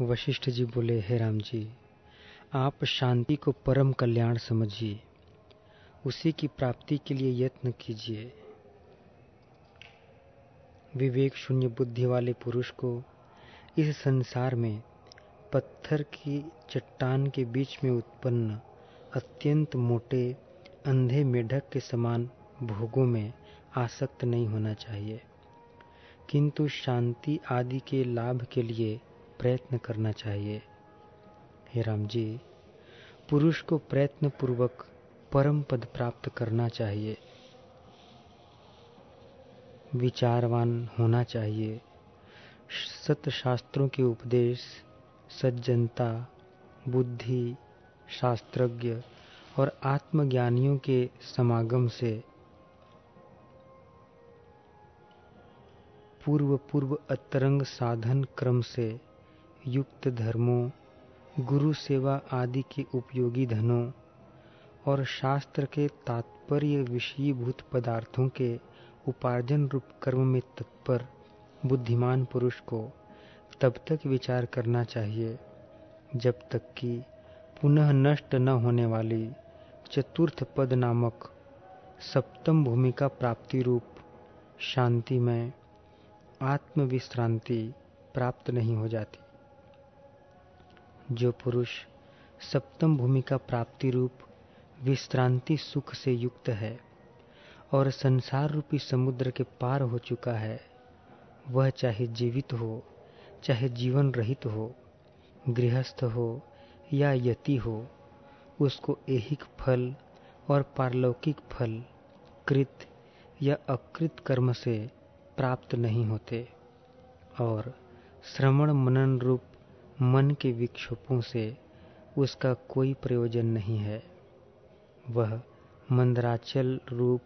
वशिष्ठ जी बोले, हे राम जी, आप शांति को परम कल्याण समझिए। उसी की प्राप्ति के लिए यत्न कीजिए। विवेक शून्य बुद्धि वाले पुरुष को इस संसार में पत्थर की चट्टान के बीच में उत्पन्न अत्यंत मोटे, अंधे मेढक के समान भोगों में आसक्त नहीं होना चाहिए। किंतु शांति आदि के लाभ के लिए प्रयत्न करना चाहिए। हे राम जी पुरुष को प्रयत्न पूर्वक परम पद प्राप्त करना चाहिए। विचारवान होना चाहिए। सत्य शास्त्रों के उपदेश, सज्जनता, बुद्धि, शास्त्रज्ञ और आत्मज्ञानियों के समागम से पूर्व पूर्व अतरंग साधन क्रम से युक्त धर्मों, गुरु सेवा आदि के उपयोगी धनों और शास्त्र के तात्पर्य विषयीभूत पदार्थों के उपार्जन रूप कर्म में तत्पर बुद्धिमान पुरुष को तब तक विचार करना चाहिए, जब तक कि पुनः नष्ट न होने वाली चतुर्थ पद नामक सप्तम भूमिका प्राप्ति रूप शांति में आत्मविश्रांति प्राप्त नहीं हो जाती। जो पुरुष सप्तम भूमि का प्राप्ति रूप विश्रांति सुख से युक्त है और संसार रूपी समुद्र के पार हो चुका है, वह चाहे जीवित हो, चाहे जीवन रहित हो, गृहस्थ हो या यति हो, उसको ऐहिक फल और पारलौकिक फल, कृत या अकृत कर्म से प्राप्त नहीं होते। और श्रवण मनन रूप मन के विक्षोभों से उसका कोई प्रयोजन नहीं है। वह मंदराचल रूप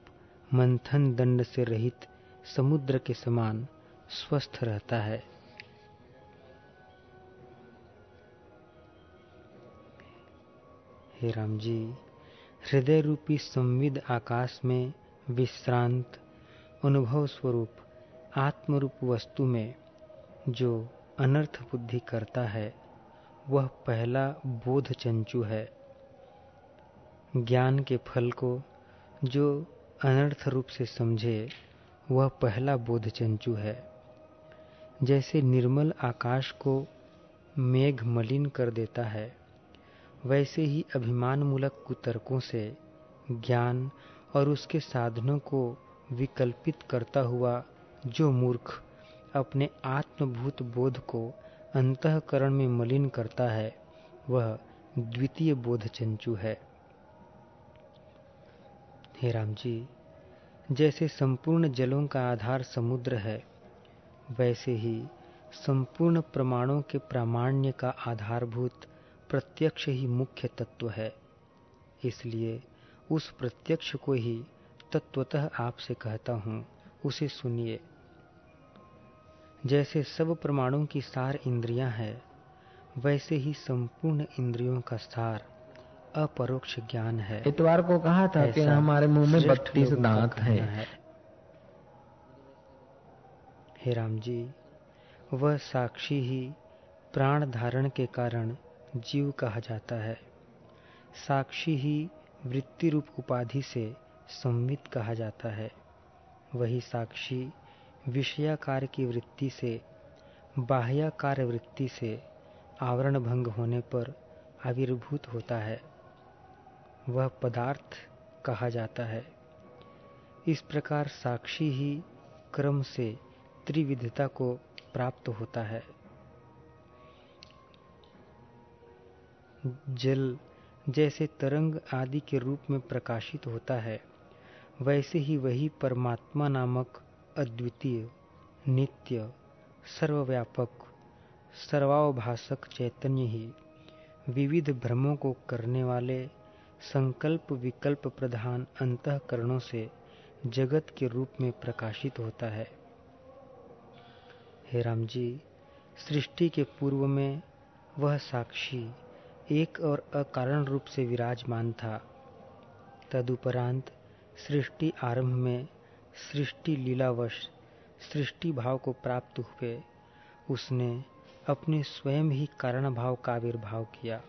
मंथन दंड से रहित समुद्र के समान स्वस्थ रहता है। हे राम जी, हृदय रूपी संविद आकाश में विश्रांत अनुभव स्वरूप आत्मरूप वस्तु में जो अनर्थ बुद्धि करता है, वह पहला बोध चंचु है। ज्ञान के फल को जो अनर्थ रूप से समझे, वह पहला बोध चंचु है। जैसे निर्मल आकाश को मेघ मलिन कर देता है, वैसे ही अभिमान मूलक कुतर्कों से ज्ञान और उसके साधनों को विकल्पित करता हुआ जो मूर्ख अपने आत्मभूत बोध को अंतकरण में मलिन करता है, वह द्वितीय बोध चंचु है। हे राम जी जैसे संपूर्ण जलों का आधार समुद्र है, वैसे ही संपूर्ण प्रमाणों के प्रामाण्य का आधारभूत प्रत्यक्ष ही मुख्य तत्व है। इसलिए उस प्रत्यक्ष को ही तत्वतः आपसे कहता हूँ, उसे सुनिए। जैसे सब प्रमाणों की सार इंद्रियाँ हैं वैसे ही संपूर्ण इंद्रियों का सार अपरोक्ष ज्ञान है। इतवार को कहा था कि हमारे मुँह में बत्तीस दांत है, है। हे राम जी वह साक्षी ही प्राण धारण के कारण जीव कहा जाता है। साक्षी ही वृत्ति रूप उपाधि से संवित कहा जाता है। वही साक्षी विषयाकार की वृत्ति से, बाह्याकार वृत्ति से आवरण भंग होने पर आविर्भूत होता है। वह पदार्थ कहा जाता है। इस प्रकार साक्षी ही क्रम से त्रिविधता को प्राप्त होता है। जल जैसे तरंग आदि के रूप में प्रकाशित होता है, वैसे ही वही परमात्मा नामक अद्वितीय, नित्य, सर्वव्यापक सर्वावभाषक चैतन्य ही विविध भ्रमों को करने वाले संकल्प विकल्प प्रधान अंतकरणों से जगत के रूप में प्रकाशित होता है। हे राम जी सृष्टि के पूर्व में वह साक्षी एक और अकारण रूप से विराजमान था। तदुपरांत सृष्टि आरंभ में सृष्टि लीलावश सृष्टि भाव को प्राप्त हुए, उसने अपने स्वयं ही कारण भाव का आविर्भाव किया।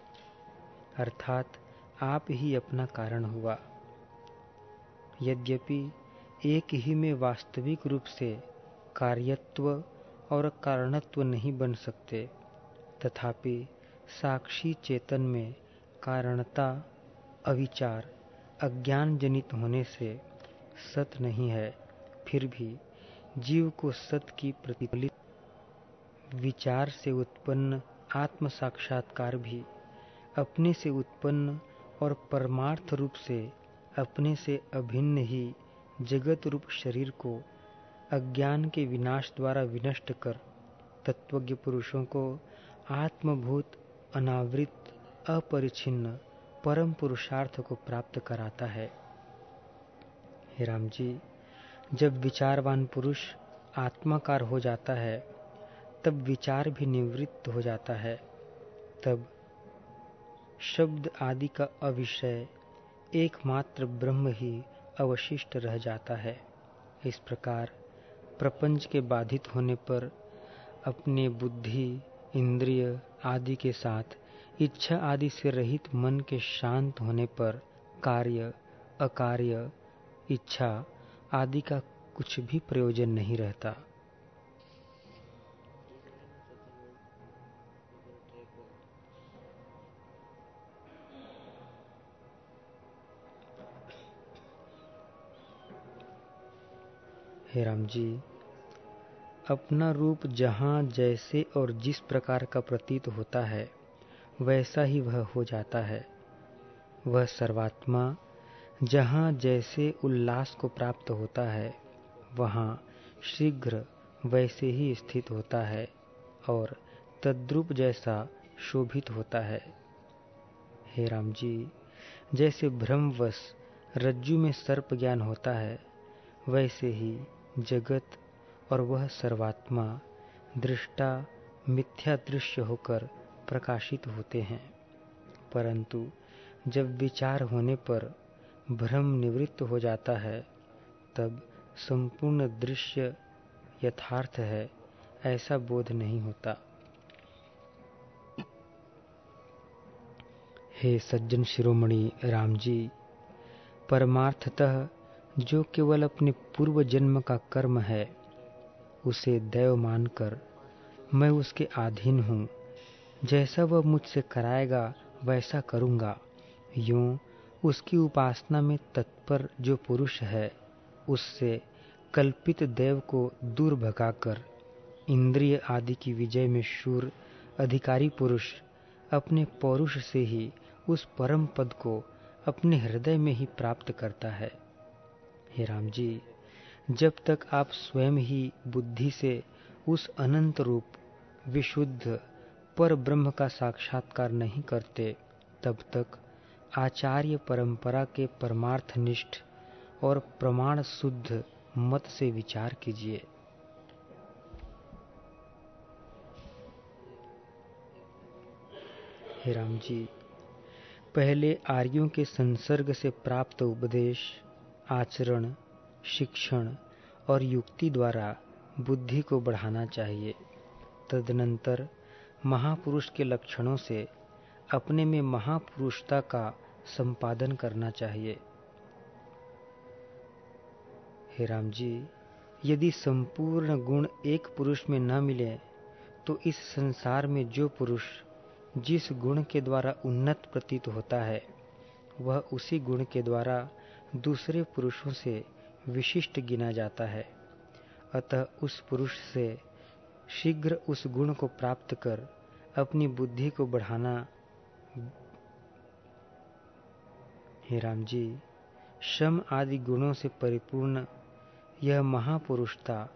अर्थात आप ही अपना कारण हुआ। यद्यपि एक ही में वास्तविक रूप से कार्यत्व और कारणत्व नहीं बन सकते, तथापि साक्षी चेतन में कारणता, अविचार, अज्ञान जनित होने से सत नहीं है, फिर भी जीव को सत की प्रतिफलित विचार से उत्पन्न आत्म साक्षात्कार भी अपने से उत्पन्न और परमार्थ रूप से अपने से अभिन्न ही जगत रूप शरीर को अज्ञान के विनाश द्वारा विनष्ट कर तत्वज्ञ पुरुषों को आत्मभूत, अनावृत अपरिछिन्न परम पुरुषार्थ को प्राप्त कराता है। हे राम जी, जब विचारवान पुरुष आत्माकार हो जाता है, तब विचार भी निवृत्त हो जाता है। तब शब्द आदि का अविषय एकमात्र ब्रह्म ही अवशिष्ट रह जाता है। इस प्रकार प्रपंच के बाधित होने पर अपने बुद्धि, इंद्रिय आदि के साथ, इच्छा आदि से रहित मन के शांत होने पर कार्य, अकार्य इच्छा आदि का कुछ भी प्रयोजन नहीं रहता। हे राम जी, अपना रूप जहाँ जैसे और जिस प्रकार का प्रतीत होता है, वैसा ही वह हो जाता है। वह सर्वात्मा जहाँ जैसे उल्लास को प्राप्त होता है, वहाँ शीघ्र वैसे ही स्थित होता है और तद्रुप जैसा शोभित होता है। हे राम जी जैसे भ्रमवश रज्जु में सर्प ज्ञान होता है, वैसे ही जगत और वह सर्वात्मा दृष्टा मिथ्या दृश्य होकर प्रकाशित होते हैं। परंतु जब विचार होने पर भ्रम निवृत्त हो जाता है, तब संपूर्ण दृश्य यथार्थ है, ऐसा बोध नहीं होता। हे सज्जन शिरोमणि राम जी, परमार्थतः जो केवल अपने पूर्व जन्म का कर्म है, उसे दैव मानकर मैं उसके अधीन हूँ। जैसा वह मुझसे कराएगा, वैसा करूँगा। यूँ उसकी उपासना में तत्पर जो पुरुष है, उससे कल्पित देव को दूर भगाकर इंद्रिय आदि की विजय में शूर अधिकारी पुरुष अपने पौरुष से ही उस परम पद को अपने हृदय में ही प्राप्त करता है। हे राम जी, जब तक आप स्वयं ही बुद्धि से उस अनंत रूप, विशुद्ध, पर ब्रह्म का साक्षात्कार नहीं करते, तब तक आचार्य परंपरा के परमार्थनिष्ठ और प्रमाण शुद्ध मत से विचार कीजिए। हे राम जी, पहले आर्यों के संसर्ग से प्राप्त उपदेश, आचरण, शिक्षण और युक्ति द्वारा बुद्धि को बढ़ाना चाहिए। तदनंतर महापुरुष के लक्षणों से अपने में महापुरुषता का संपादन करना चाहिए। हे राम जी, यदि संपूर्ण गुण एक पुरुष में न मिले तो इस संसार में जो पुरुष जिस गुण के द्वारा उन्नत प्रतीत होता है, वह उसी गुण के द्वारा दूसरे पुरुषों से विशिष्ट गिना जाता है। अतः उस पुरुष से शीघ्र उस गुण को प्राप्त कर अपनी बुद्धि को बढ़ाना हे राम जी शम आदि गुणों से परिपूर्ण यह महापुरुषता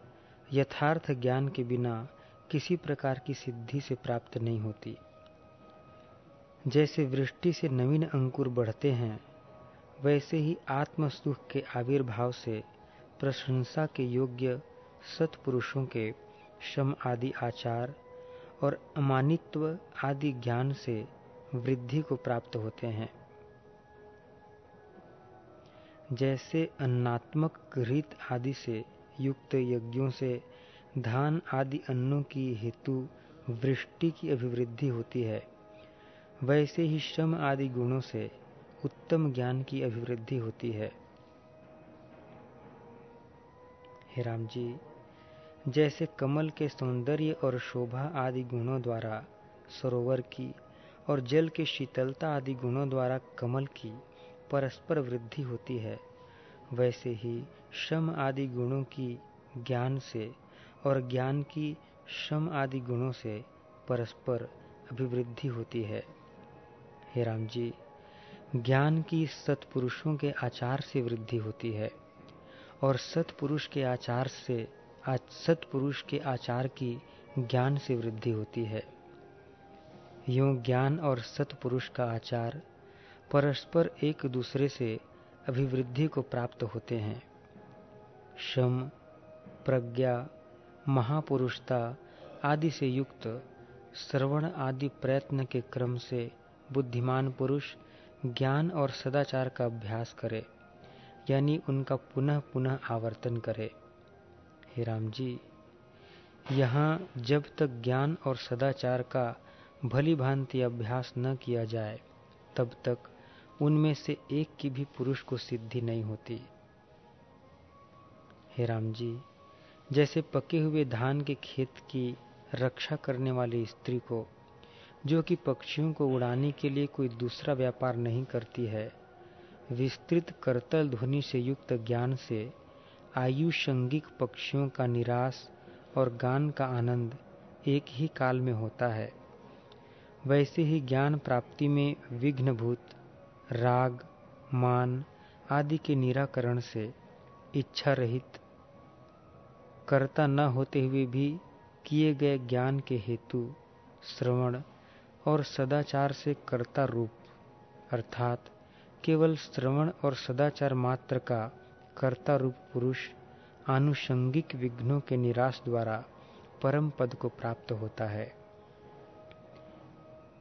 यथार्थ ज्ञान के बिना किसी प्रकार की सिद्धि से प्राप्त नहीं होती। जैसे वृष्टि से नवीन अंकुर बढ़ते हैं, वैसे ही आत्म सुख के आविर्भाव से प्रशंसा के योग्य सत्पुरुषों के शम आदि आचार और अमानित्व आदि ज्ञान से वृद्धि को प्राप्त होते हैं। जैसे अन्नात्मक रीत आदि से युक्त यज्ञों से धान आदि अन्नों की हेतु वृष्टि की अभिवृद्धि होती है, वैसे ही श्रम आदि गुणों से उत्तम ज्ञान की अभिवृद्धि होती है। हे राम जी, जैसे कमल के सौंदर्य और शोभा आदि गुणों द्वारा सरोवर की और जल के शीतलता आदि गुणों द्वारा कमल की परस्पर वृद्धि होती है। वैसे ही श्रम आदि गुणों की ज्ञान से और ज्ञान की श्रम आदि गुणों से परस्पर अभिवृद्धि होती है। हे राम जी, ज्ञान की सत्पुरुषों के आचार से वृद्धि होती है और सत्पुरुष के आचार से सत्पुरुष के आचार की ज्ञान से वृद्धि होती है। यूँ ज्ञान और सत्पुरुष का आचार परस्पर एक दूसरे से अभिवृद्धि को प्राप्त होते हैं। शम, प्रज्ञा, महापुरुषता आदि से युक्त श्रवण आदि प्रयत्न के क्रम से बुद्धिमान पुरुष ज्ञान और सदाचार का अभ्यास करे, यानी उनका पुनः पुनः आवर्तन करे। हे राम जी, यहाँ जब तक ज्ञान और सदाचार का भली भांति अभ्यास न किया जाए, तब तक उनमें से एक की भी पुरुष को सिद्धि नहीं होती। हे राम जी, जैसे पके हुए धान के खेत की रक्षा करने वाली स्त्री को, जो कि पक्षियों को उड़ाने के लिए कोई दूसरा व्यापार नहीं करती है, विस्तृत करतल ध्वनि से युक्त ज्ञान से आयुषंगिक पक्षियों का निराश और गान का आनंद एक ही काल में होता है। वैसे ही ज्ञान प्राप्ति में विघ्नभूत, राग, मान आदि के निराकरण से इच्छा रहित, कर्ता न होते हुए भी किए गए ज्ञान के हेतु श्रवण और सदाचार से कर्ता रूप, अर्थात केवल श्रवण और सदाचार मात्र का कर्ता रूप पुरुष आनुषंगिक विघ्नों के निराश द्वारा परम पद को प्राप्त होता है।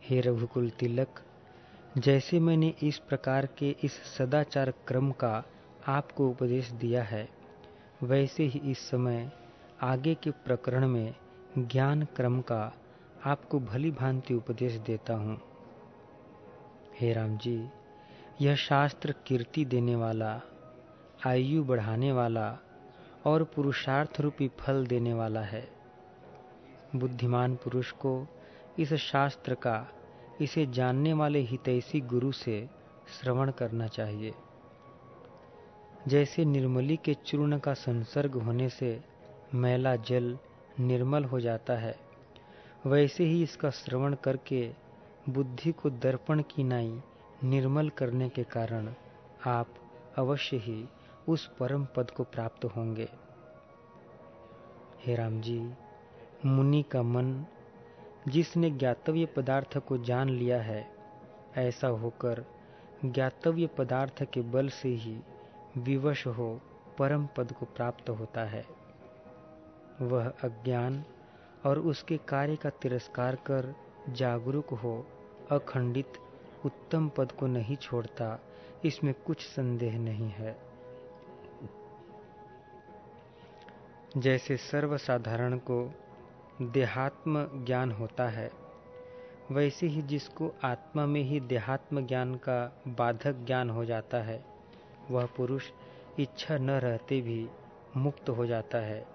हे रघुकुल तिलक, जैसे मैंने इस प्रकार के इस सदाचार क्रम का आपको उपदेश दिया है, वैसे ही इस समय आगे के प्रकरण में ज्ञान क्रम का आपको भली भांति उपदेश देता हूँ। हे राम जी, यह शास्त्र कीर्ति देने वाला, आयु बढ़ाने वाला और पुरुषार्थ रूपी फल देने वाला है। बुद्धिमान पुरुष को इस शास्त्र का, इसे जानने वाले हितैषी गुरु से श्रवण करना चाहिए। जैसे निर्मली के चूर्ण का संसर्ग होने से मैला जल निर्मल हो जाता है, वैसे ही इसका श्रवण करके बुद्धि को दर्पण की नाई निर्मल करने के कारण आप अवश्य ही उस परम पद को प्राप्त होंगे। हे राम जी, मुनि का मन जिसने ज्ञातव्य पदार्थ को जान लिया है, ऐसा होकर ज्ञातव्य पदार्थ के बल से ही विवश हो परम पद को प्राप्त होता है। वह अज्ञान और उसके कार्य का तिरस्कार कर जागरूक हो, अखंडित उत्तम पद को नहीं छोड़ता, इसमें कुछ संदेह नहीं है। जैसे सर्वसाधारण को देहात्म ज्ञान होता है। वैसे ही जिसको आत्मा में ही देहात्म ज्ञान का बाधक ज्ञान हो जाता है, वह पुरुष इच्छा न रहते भी मुक्त हो जाता है।